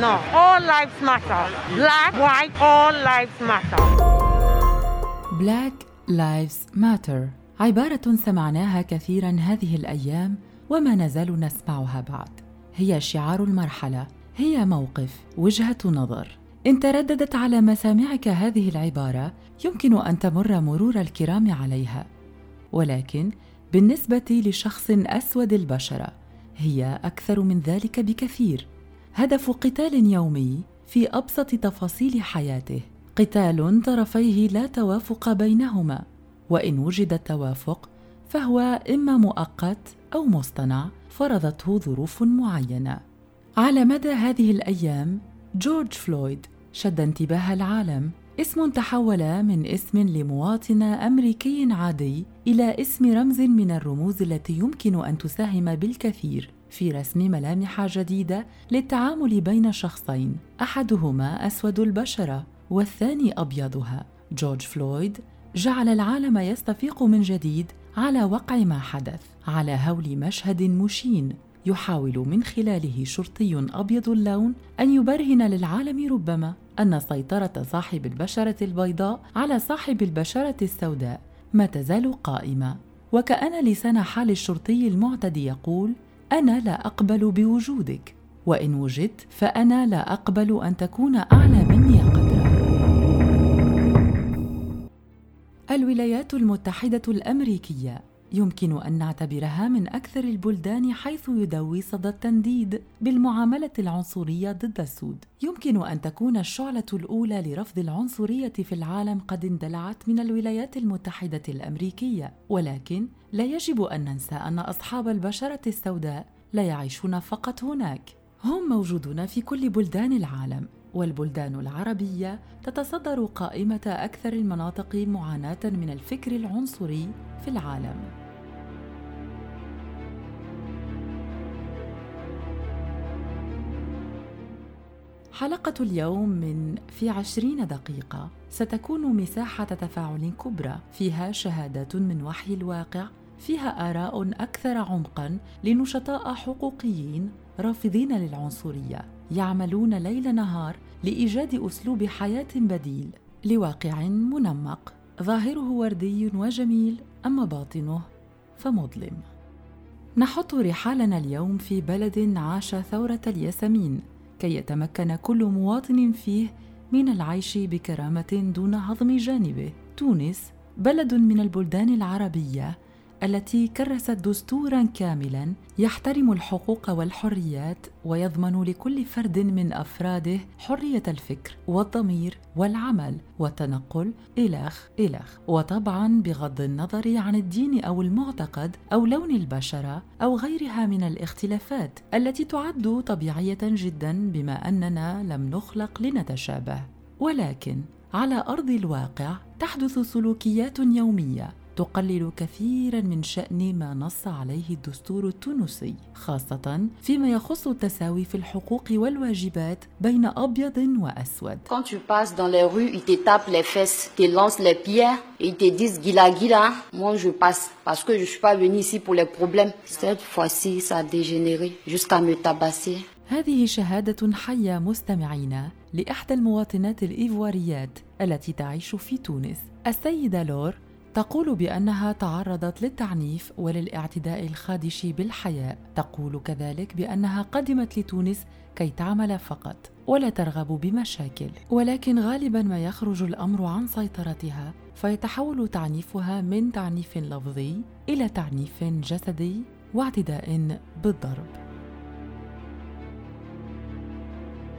enough. All lives matter. Black, white, all lives matter. Black Lives Matter. عبارة سمعناها كثيرا هذه الأيام وما نزال نسمعها بعد. هي شعار المرحلة. هي موقف. وجهة نظر. إن ترددت على مسامعك هذه العبارة يمكن أن تمر مرور الكرام عليها. ولكن بالنسبة لشخص أسود البشرة هي أكثر من ذلك بكثير. هدف قتال يومي في أبسط تفاصيل حياته. قتال طرفيه لا توافق بينهما وإن وجد التوافق فهو إما مؤقت أو مصطنع فرضته ظروف معينة. على مدى هذه الأيام جورج فلويد شد انتباه العالم. اسم تحول من اسم لمواطن أمريكي عادي إلى اسم رمز من الرموز التي يمكن أن تساهم بالكثير. في رسم ملامح جديدة للتعامل بين شخصين أحدهما أسود البشرة والثاني أبيضها. جورج فلويد جعل العالم يستفيق من جديد على وقع ما حدث على هول مشهد مشين يحاول من خلاله شرطي أبيض اللون أن يبرهن للعالم ربما أن سيطرة صاحب البشرة البيضاء على صاحب البشرة السوداء ما تزال قائمة. وكأن لسان حال الشرطي المعتدي يقول أنا لا أقبل بوجودك وإن وجدت فأنا لا أقبل أن تكون أعلى مني قدرا. الولايات المتحدة الأمريكية يمكن أن نعتبرها من أكثر البلدان حيث يدوي صدى التنديد بالمعاملة العنصرية ضد السود. يمكن أن تكون الشعلة الأولى لرفض العنصرية في العالم قد اندلعت من الولايات المتحدة الأمريكية. ولكن لا يجب أن ننسى أن أصحاب البشرة السوداء لا يعيشون فقط هناك. هم موجودون في كل بلدان العالم والبلدان العربية تتصدر قائمة أكثر المناطق معاناة من الفكر العنصري في العالم. حلقة اليوم من في عشرين دقيقة ستكون مساحة تفاعل كبرى فيها شهادات من وحي الواقع فيها آراء أكثر عمقا لنشطاء حقوقيين رافضين للعنصرية يعملون ليل نهار لإيجاد أسلوب حياة بديل لواقع منمق. ظاهره وردي وجميل أما باطنه فمظلم. نحط رحالنا اليوم في بلد عاش ثورة الياسمين. كي يتمكن كل مواطن فيه من العيش بكرامة دون هضم جانبه تونس بلد من البلدان العربية التي كرست دستورا كاملا يحترم الحقوق والحريات ويضمن لكل فرد من أفراده حرية الفكر والضمير والعمل والتنقل إلخ إلخ. وطبعا بغض النظر عن الدين أو المعتقد أو لون البشرة أو غيرها من الاختلافات التي تعد طبيعية جدا بما أننا لم نخلق لنتشابه. ولكن على أرض الواقع تحدث سلوكيات يومية تقلل كثيرا من شأن ما نص عليه الدستور التونسي خاصة فيما يخص التساوي في الحقوق والواجبات بين أبيض وأسود Quand tu passes dans les rues, ils te tapent les fesses, te lancent les pierres ils te disent Gila Gila, moi je passe parce que je suis pas venu ici pour les problèmes. Cette fois-ci, ça a dégénéré jusqu'à me tabasser. هذه شهادة حية مستمعين لإحدى المواطنات الإيفواريات التي تعيش في تونس السيدة لور تقول بأنها تعرضت للتعنيف وللاعتداء الخادش بالحياء. تقول كذلك بأنها قدمت لتونس كي تعمل فقط ولا ترغب بمشاكل. ولكن غالبا ما يخرج الأمر عن سيطرتها فيتحول تعنيفها من تعنيف لفظي إلى تعنيف جسدي واعتداء بالضرب.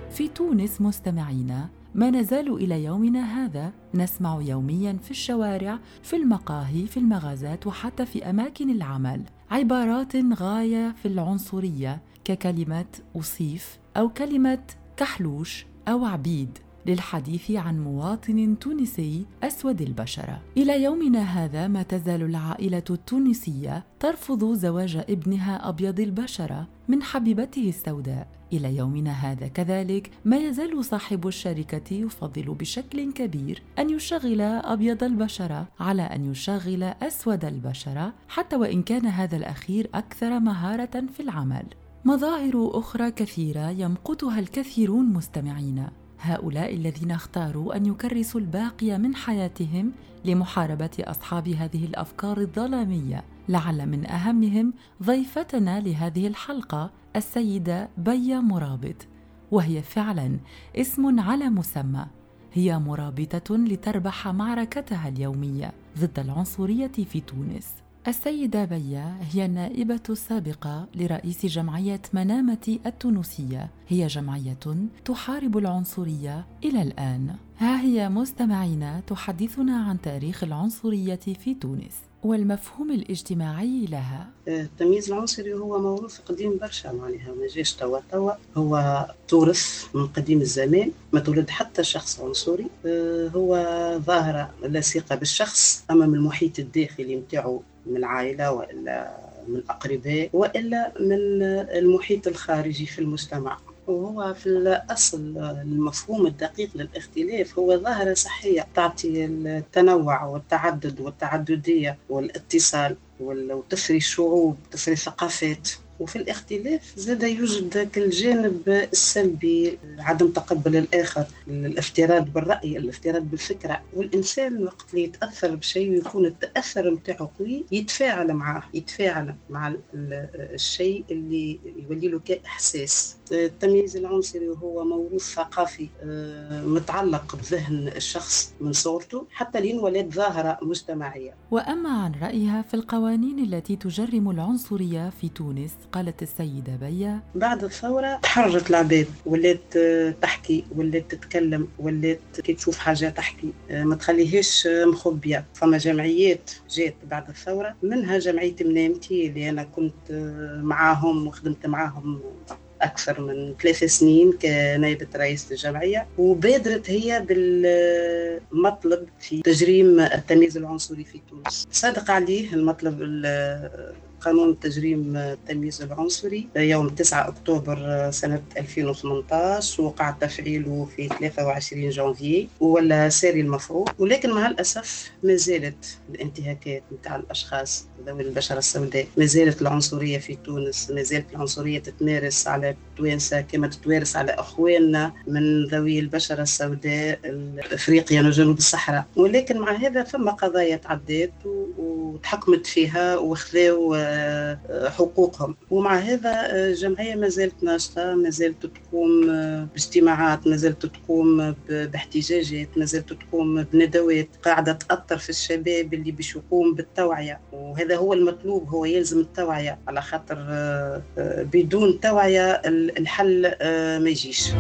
في تونس مستمعينا ما نزال إلى يومنا هذا. نسمع يوميا في الشوارع في المقاهي في المغازات وحتى في أماكن العمل. عبارات غاية في العنصرية ككلمه اصيف أو كلمه كحلوش أو عبيد. للحديث عن مواطن تونسي أسود البشره إلى يومنا هذا ما تزال العائلة التونسية ترفض زواج ابنها أبيض البشره من حبيبته السوداء. إلى يومنا هذا كذلك ما يزال صاحب الشركة يفضل بشكل كبير أن يشغل أبيض البشره على أن يشغل أسود البشره حتى وإن كان هذا الأخير أكثر مهارة في العمل. مظاهر أخرى كثيرة يمقتها الكثيرون مستمعين. هؤلاء الذين اختاروا أن يكرسوا الباقي من حياتهم لمحاربة أصحاب هذه الأفكار الظلامية لعل من أهمهم ضيفتنا لهذه الحلقة السيدة بيا مرابط وهي فعلا اسم على مسمى. هي مرابطة لتربح معركتها اليومية ضد العنصرية في تونس. السيدة بيا هي النائبة السابقة لرئيس جمعية منامة التونسية. هي جمعية تحارب العنصرية إلى الآن. ها هي مستمعينا تحدثنا عن تاريخ العنصرية في تونس والمفهوم الاجتماعي لها. التمييز العنصري هو موروث قديم برشا معناها ما جاش توا توا. هو تورث من قديم الزمان ما تولد حتى شخص عنصري. آه، هو ظاهرة لاصقة بالشخص أما من المحيط الداخلي نتاعو من العائلة وإلا من الأقرباء وإلا من المحيط الخارجي في المجتمع. وهو في الأصل المفهوم الدقيق للاختلاف هو ظاهرة صحية تعطي التنوع والتعدد والتعددية والاتصال وتثري الشعوب تثري الثقافات وفي الاختلاف زاد يوجد ذاك الجانب السلبي عدم تقبل الآخر الافتراض بالرأي الافتراض بالفكرة. والإنسان وقت اللي يتأثر بشيء ويكون التأثر متاعه قوي يتفاعل معه يتفاعل مع الشيء اللي يولي له كإحساس التمييز العنصري هو موروث ثقافي آه، متعلق بذهن الشخص من صورته حتى لين ولد ظاهرة مجتمعية. وأما عن رأيها في القوانين التي تجرم العنصرية في تونس قالت السيدة بيا. بعد الثورة تحررت العباد ولات آه، تحكي ولات تتكلم ولات كي تشوف حاجة تحكي. آه، ما تخليهاش مخبية. فما جمعيات جات بعد الثورة منها جمعية منامتي اللي أنا كنت معاهم وخدمت معاهم أكثر من ثلاث سنين كنائبة رئيس الجمعية. وبادرت هي بالمطلب في تجريم التمييز العنصري في تونس. صادق عليه المطلب قانون تجريم التمييز العنصري يوم 9 أكتوبر سنة 2018 وقع تفعيله في 23 جانفي ولا ساري المفروض. ولكن مع الأسف ما زالت الانتهاكات نتاع الأشخاص ذوي البشرة السوداء ما زالت العنصرية في تونس ما زالت العنصرية تتمارس على التوانسة كما تتمارس على أخواننا من ذوي البشرة السوداء أفريقيا وجنوب الصحراء. ولكن مع هذا ثم قضايا تعدات وتحكمت فيها وخذاو حقوقهم. ومع هذا الجمعية ما زالت ناشطة ما زالت تقوم باجتماعات ما زالت تقوم باحتجاجات ما زالت تقوم بندوات قاعدة تأثر في الشباب اللي باش يقوم بالتوعية. وهذا هو المطلوب هو يلزم التوعية على خاطر بدون توعية الحل ما يجيش.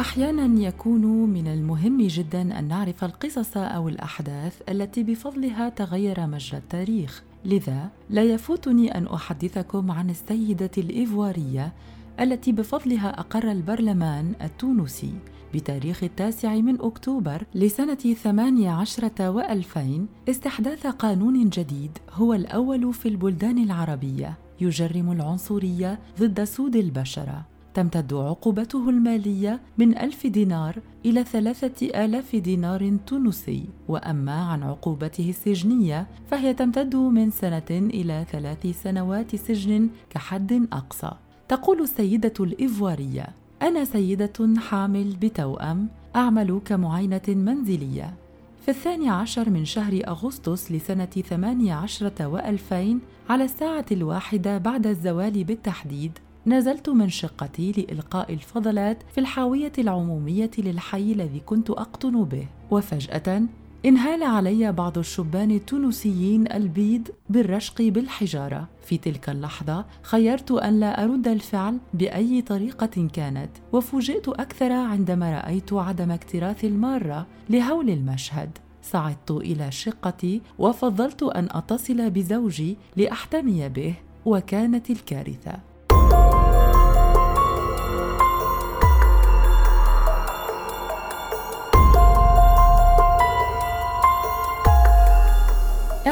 أحيانا يكون من المهم جدا أن نعرف القصص أو الأحداث التي بفضلها تغير مجرى التاريخ. لذا لا يفوتني أن أحدثكم عن السيدة الإيفوارية التي بفضلها أقر البرلمان التونسي بتاريخ التاسع من أكتوبر لسنة ثمانية عشرة وألفين استحداث قانون جديد هو الأول في البلدان العربية يجرم العنصرية ضد سود البشرة تمتد عقوبته المالية من ألف دينار إلى ثلاثة آلاف دينار تونسي. وأما عن عقوبته السجنية فهي تمتد من سنة إلى ثلاث سنوات سجن كحد أقصى. تقول السيدة الإيفوارية أنا سيدة حامل بتوأم أعمل كمعاينة منزلية. في الثاني عشر من شهر أغسطس لسنة ثمانية عشرة وألفين على الساعة الواحدة بعد الزوال بالتحديد نزلت من شقتي لإلقاء الفضلات في الحاوية العمومية للحي الذي كنت أقطن به. وفجأة انهال علي بعض الشبان التونسيين البيض بالرشق بالحجارة. في تلك اللحظة خيرت أن لا أرد الفعل بأي طريقة كانت وفوجئت أكثر عندما رأيت عدم اكتراث المارة لهول المشهد. صعدت إلى شقتي وفضلت أن أتصل بزوجي لأحتمي به وكانت الكارثة.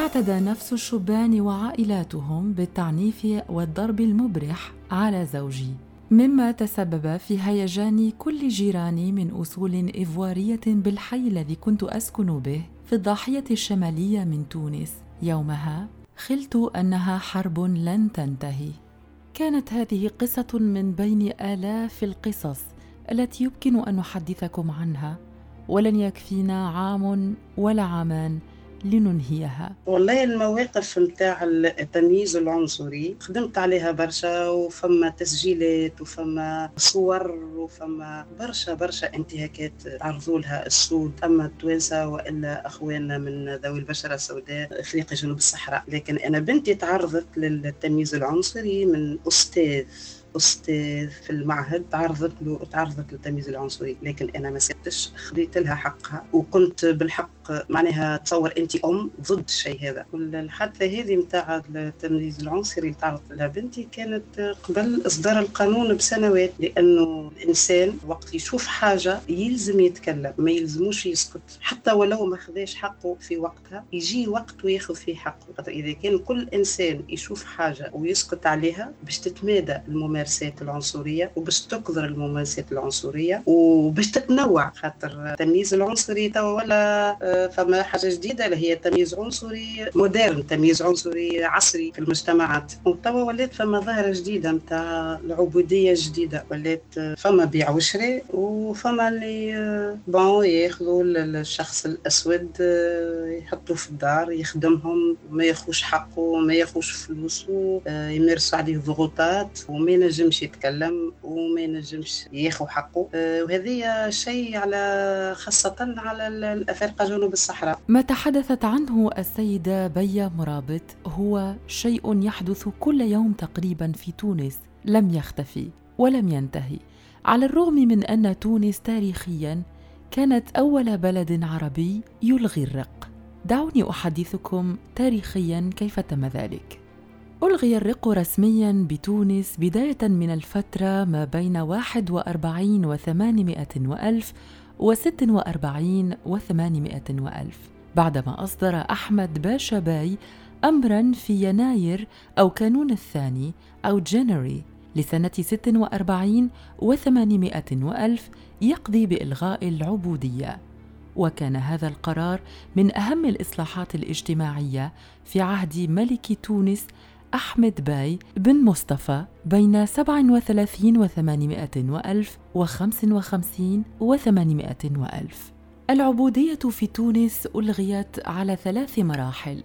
اعتدى نفس الشبان وعائلاتهم بالتعنيف والضرب المبرح على زوجي مما تسبب في هيجان كل جيراني من أصول إيفوارية بالحي الذي كنت أسكن به في الضاحية الشمالية من تونس. يومها خلت أنها حرب لن تنتهي. كانت هذه قصة من بين آلاف القصص التي يمكن أن نحدثكم عنها ولن يكفينا عام ولا عامان لننهيها. والله المواقف نتاع التمييز العنصري خدمت عليها برشا وفما تسجيلات وفما صور وفما برشا برشا انتهاكات تعرضوا لها السود. أما التوانسة وإلا أخواننا من ذوي البشرة السوداء افريقيا جنوب الصحراء. لكن أنا بنتي تعرضت للتمييز العنصري من أستاذ أستاذ في المعهد تعرضت له تعرضت للتمييز العنصري. لكن أنا ما سبتش خذيت لها حقها وكنت بالحق معناها تصور أنت أم ضد الشيء هذا. الحادثه هذه نتاع التمييز العنصري اللي تعرضت لها بنتي كانت قبل إصدار القانون بسنوات لأنه الإنسان وقت يشوف حاجة يلزم يتكلم ما يلزموش يسكت. حتى ولو ما خذاش حقه في وقتها يجي وقت وياخذ فيه حقه. إذا كان كل إنسان يشوف حاجة ويسكت عليها باش تتمادى الممارسات العنصرية وباش تكثر الممارسات العنصرية وباش تتنوع. خاطر التمييز العنصري توا ولا فما حاجة جديدة اللي هي تمييز عنصري مودرن تمييز عنصري عصري في المجتمعات. وتوا ولات فما ظاهرة جديدة نتاع العبودية الجديدة. ولات فما بيع وشراء وفما اللي بون ياخذوا الشخص الأسود يحطوه في الدار يخدمهم ما ياخوش حقه وما ياخوش فلوسه يمارسوا عليه ضغوطات وما ينجمش يتكلم وما ينجمش ياخذ حقه. وهذه شيء على خاصة على الأفارقة جنوب جنوب الصحراء ما تحدثت عنه السيدة بيا مرابط هو شيء يحدث كل يوم تقريبا في تونس. لم يختفي ولم ينتهي. على الرغم من أن تونس تاريخيا كانت أول بلد عربي يلغي الرق. دعوني أحدثكم تاريخيا كيف تم ذلك. ألغي الرق رسميا بتونس بداية من الفترة ما بين 41 و 800 وألف وست وأربعين وثمانمائة وألف. بعدما أصدر أحمد باشا باي أمرا في يناير أو كانون الثاني أو January لسنة ست وأربعين وثمانمائة وألف يقضي بإلغاء العبودية. وكان هذا القرار من أهم الإصلاحات الاجتماعية في عهد ملك تونس أحمد باي بن مصطفى بين 37 و 800 وألف و 55 و 800 وألف. العبودية في تونس ألغيت على ثلاث مراحل.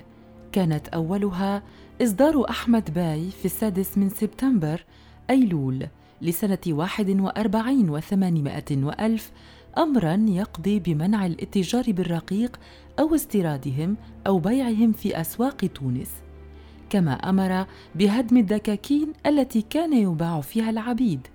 كانت أولها إصدار أحمد باي في السادس من سبتمبر أيلول لسنة واحد وأربعين وثمانمائة وألف أمرا يقضي بمنع الاتجار بالرقيق أو استيرادهم أو بيعهم في أسواق تونس. كما أمر بهدم الدكاكين التي كان يباع فيها العبيد.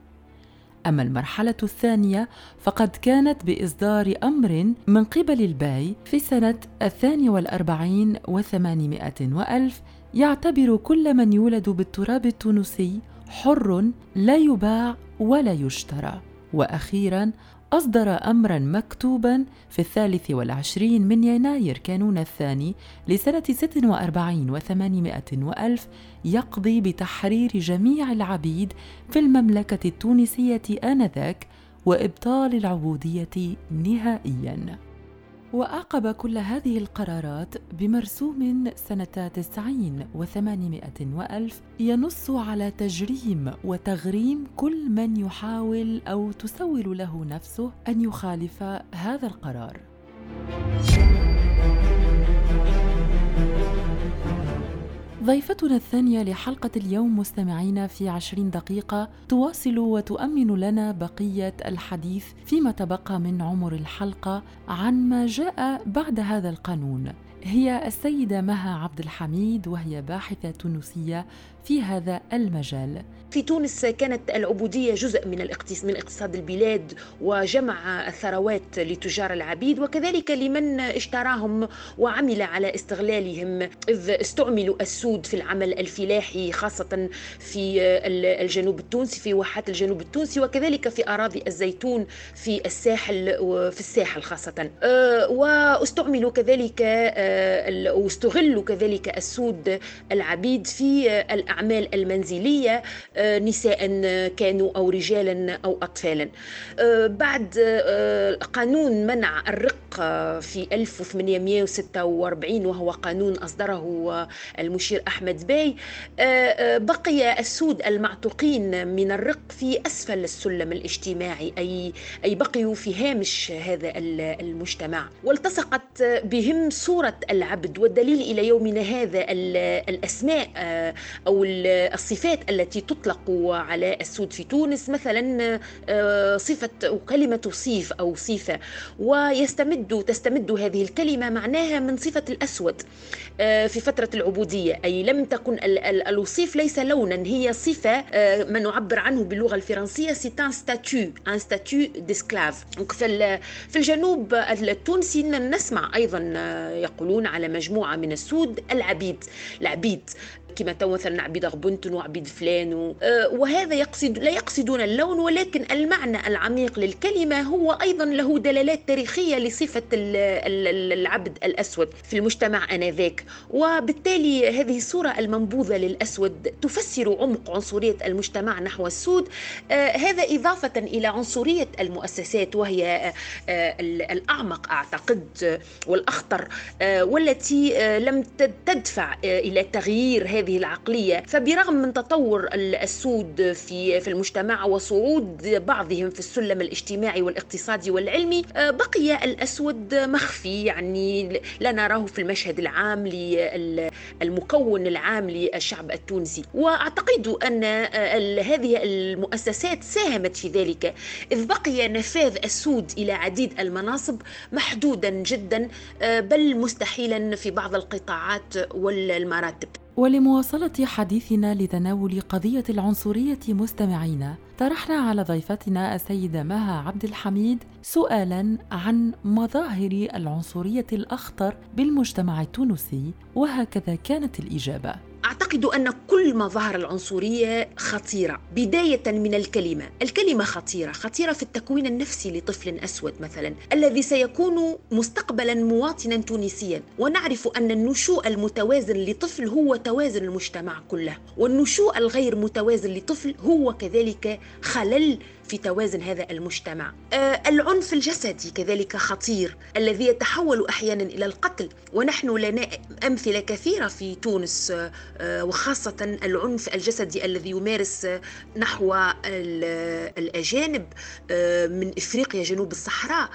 أما المرحلة الثانية فقد كانت بإصدار أمر من قبل الباي في سنة الثاني والأربعين وثمانمائة وألف يعتبر كل من يولد بالتراب التونسي حر لا يباع ولا يشترى. وأخيرا أصدر أمرا مكتوبا في الثالث والعشرين من يناير كانون الثاني لسنة ست وأربعين وثمانمائة وألف يقضي بتحرير جميع العبيد في المملكة التونسية آنذاك وإبطال العبودية نهائياً. وأعقب كل هذه القرارات بمرسوم سنة تسعين وثمانمائة وألف ينص على تجريم وتغريم كل من يحاول أو تسول له نفسه أن يخالف هذا القرار. ضيفتنا الثانية لحلقة اليوم مستمعين في عشرين دقيقة تواصل وتؤمن لنا بقية الحديث فيما تبقى من عمر الحلقة عن ما جاء بعد هذا القانون. هي السيدة مها عبد الحميد وهي باحثة تونسية في هذا المجال. في تونس كانت العبودية جزء من من اقتصاد البلاد وجمع الثروات لتجار العبيد وكذلك لمن اشتراهم وعمل على استغلالهم إذ استعملوا السود في العمل الفلاحي خاصة في الجنوب التونسي في واحات الجنوب التونسي وكذلك في أراضي الزيتون في الساحل وفي الساحل خاصة. أه، واستعملوا كذلك أه، واستغلوا كذلك السود العبيد في الأعمال المنزلية نساء كانوا أو رجالا أو أطفالا. بعد قانون منع الرق في 1846 وهو قانون أصدره المشير أحمد باي بقي السود المعتوقين من الرق في أسفل السلم الاجتماعي أي أي بقيوا في هامش هذا المجتمع. والتصقت بهم صورة العبد والدليل إلى يومنا هذا الأسماء أو الصفات التي تطلق على السود في تونس مثلا آه، صفة كلمة وصيف أو وصيفة. ويستمد تستمد هذه الكلمة معناها من صفة الأسود آه، في فترة العبودية. أي لم تكن الوصيف ليس لونا هي صفة ما نعبر عنه باللغة الفرنسية c'est un statut un statut d'esclave في الجنوب التونسي نسمع أيضا يقولون على مجموعة من السود العبيد. العبيد كما تو مثلا عبيد غبنتن وعبيد فلان آه، وهذا يقصد لا يقصدون اللون ولكن المعنى العميق للكلمة هو أيضا له دلالات تاريخية لصفة العبد الأسود في المجتمع آنذاك. وبالتالي هذه الصورة المنبوذة للأسود تفسر عمق عنصرية المجتمع نحو السود. آه، هذا إضافة إلى عنصرية المؤسسات وهي آه، الأعمق أعتقد والأخطر والتي لم تدفع إلى تغيير هذه هذه العقلية. فبرغم من تطور السود في في المجتمع وصعود بعضهم في السلم الاجتماعي والاقتصادي والعلمي آه، بقي الأسود مخفي. يعني لا نراه في المشهد العام للمكون العام للشعب التونسي. وأعتقد أن آه، هذه المؤسسات ساهمت في ذلك إذ بقي نفاذ السود إلى عديد المناصب محدودا جدا آه، بل مستحيلا في بعض القطاعات والمراتب. ولمواصلة حديثنا لتناول قضية العنصرية مستمعينا طرحنا على ضيفتنا السيدة مها عبد الحميد سؤالا عن مظاهر العنصرية الأخطر بالمجتمع التونسي وهكذا كانت الإجابة. أعتقد أن كل مظاهر العنصرية خطيرة بداية من الكلمة. الكلمة خطيرة خطيرة في التكوين النفسي لطفل أسود مثلا الذي سيكون مستقبلا مواطنا تونسيا. ونعرف أن النشوء المتوازن لطفل هو توازن المجتمع كله. والنشوء الغير متوازن لطفل هو كذلك خلل في توازن هذا المجتمع. آه العنف الجسدي كذلك خطير الذي يتحول أحيانا إلى القتل ونحن لنا أمثلة كثيرة في تونس آه وخاصة العنف الجسدي الذي يمارس نحو الأجانب آه من إفريقيا جنوب الصحراء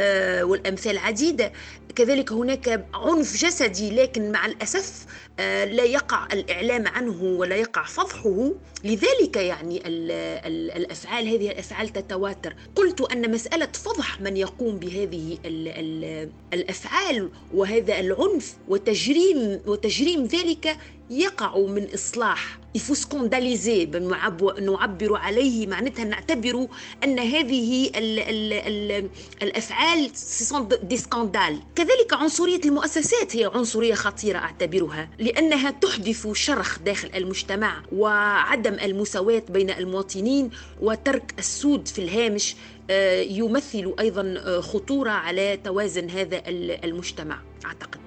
آه، والأمثال عديدة. كذلك هناك عنف جسدي لكن مع الأسف آه، لا يقع الإعلام عنه ولا يقع فضحه. لذلك يعني الأفعال هذه الافعال تتواتر قلت أن مسألة فضح من يقوم بهذه الأفعال وهذا العنف وتجريم وتجريم ذلك يقع من إصلاح يفو سكونداليزي نعبر عليه معناتها نعتبر أن هذه ال ال ال الأفعال دي سكاندال كذلك عنصرية المؤسسات هي عنصرية خطيرة أعتبرها لأنها تحدث شرخ داخل المجتمع وعدم المساواة بين المواطنين وترك السود في الهامش آه، يمثل أيضا خطورة على توازن هذا المجتمع أعتقد.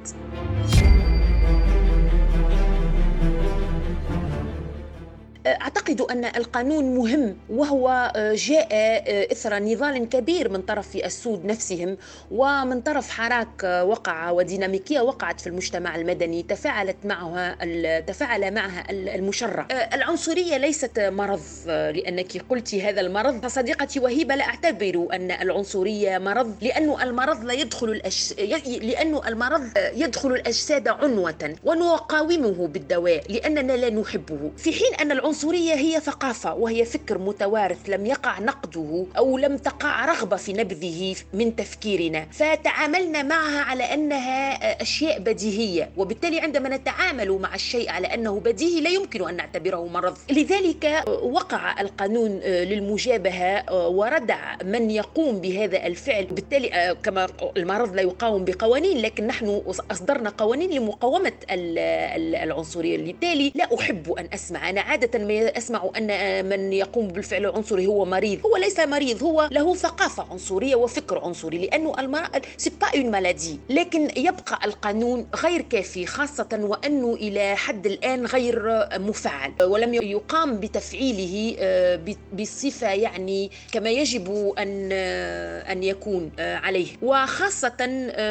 أعتقد أن القانون مهم وهو آه، جاء آه، إثر نضال كبير من طرف السود نفسهم ومن طرف حراك آه، وقع وديناميكية وقعت في المجتمع المدني تفاعلت معها تفاعل معها المشرع. العنصرية ليست مرض لأنك قلت هذا المرض. فصديقتي وهيبة لا أعتبر أن العنصرية مرض لأن المرض لا يدخل الأش... لأن المرض يدخل الأجساد عنوة ونقاومه بالدواء لأننا لا نحبه. في حين أن العنصرية العنصرية هي ثقافة وهي فكر متوارث لم يقع نقده أو لم تقع رغبة في نبذه من تفكيرنا. فتعاملنا معها على أنها أشياء بديهية وبالتالي عندما نتعامل مع الشيء على أنه بديهي لا يمكن أن نعتبره مرض. لذلك وقع القانون للمجابهة وردع من يقوم بهذا الفعل. بالتالي كما المرض لا يقاوم بقوانين لكن نحن أصدرنا قوانين لمقاومة العنصرية. بالتالي لا أحب أن أسمع. أنا عادة عندما أسمع أن من يقوم بالفعل العنصري هو مريض. هو ليس مريض هو له ثقافة عنصرية وفكر عنصري لأنه المرأة c'est pas une maladie لكن يبقى القانون غير كافي خاصة وأنه إلى حد الآن غير مفعل. ولم يقام بتفعيله آه، بصفة يعني كما يجب أن آه، أن يكون آه، عليه. وخاصة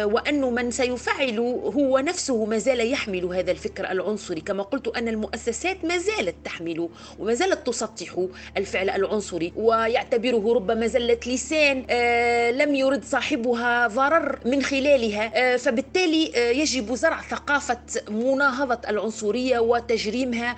وأنه من سيفعل هو نفسه ما زال يحمل هذا الفكر العنصري. كما قلت أن المؤسسات ما زالت تحمل وما زالت تسطح الفعل العنصري ويعتبره ربما زلة لسان لم يرد صاحبها ضرر من خلالها فبالتالي يجب زرع ثقافة مناهضة العنصرية وتجريمها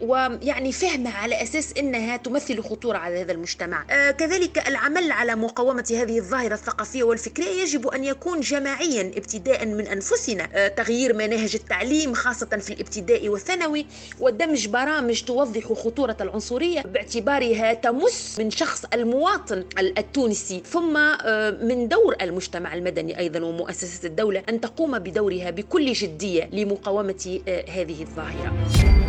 ويعني فهمها على أساس أنها تمثل خطورة على هذا المجتمع. آه كذلك العمل على مقاومة هذه الظاهرة الثقافية والفكرية يجب أن يكون جماعيا ابتداء من أنفسنا. آه تغيير مناهج التعليم خاصة في الابتدائي والثانوي ودمج برامج توضح خطورة العنصرية باعتبارها تمس من شخص المواطن التونسي. ثم آه من دور المجتمع المدني أيضا ومؤسسات الدولة أن تقوم بدورها بكل جدية لمقاومة آه هذه الظاهرة.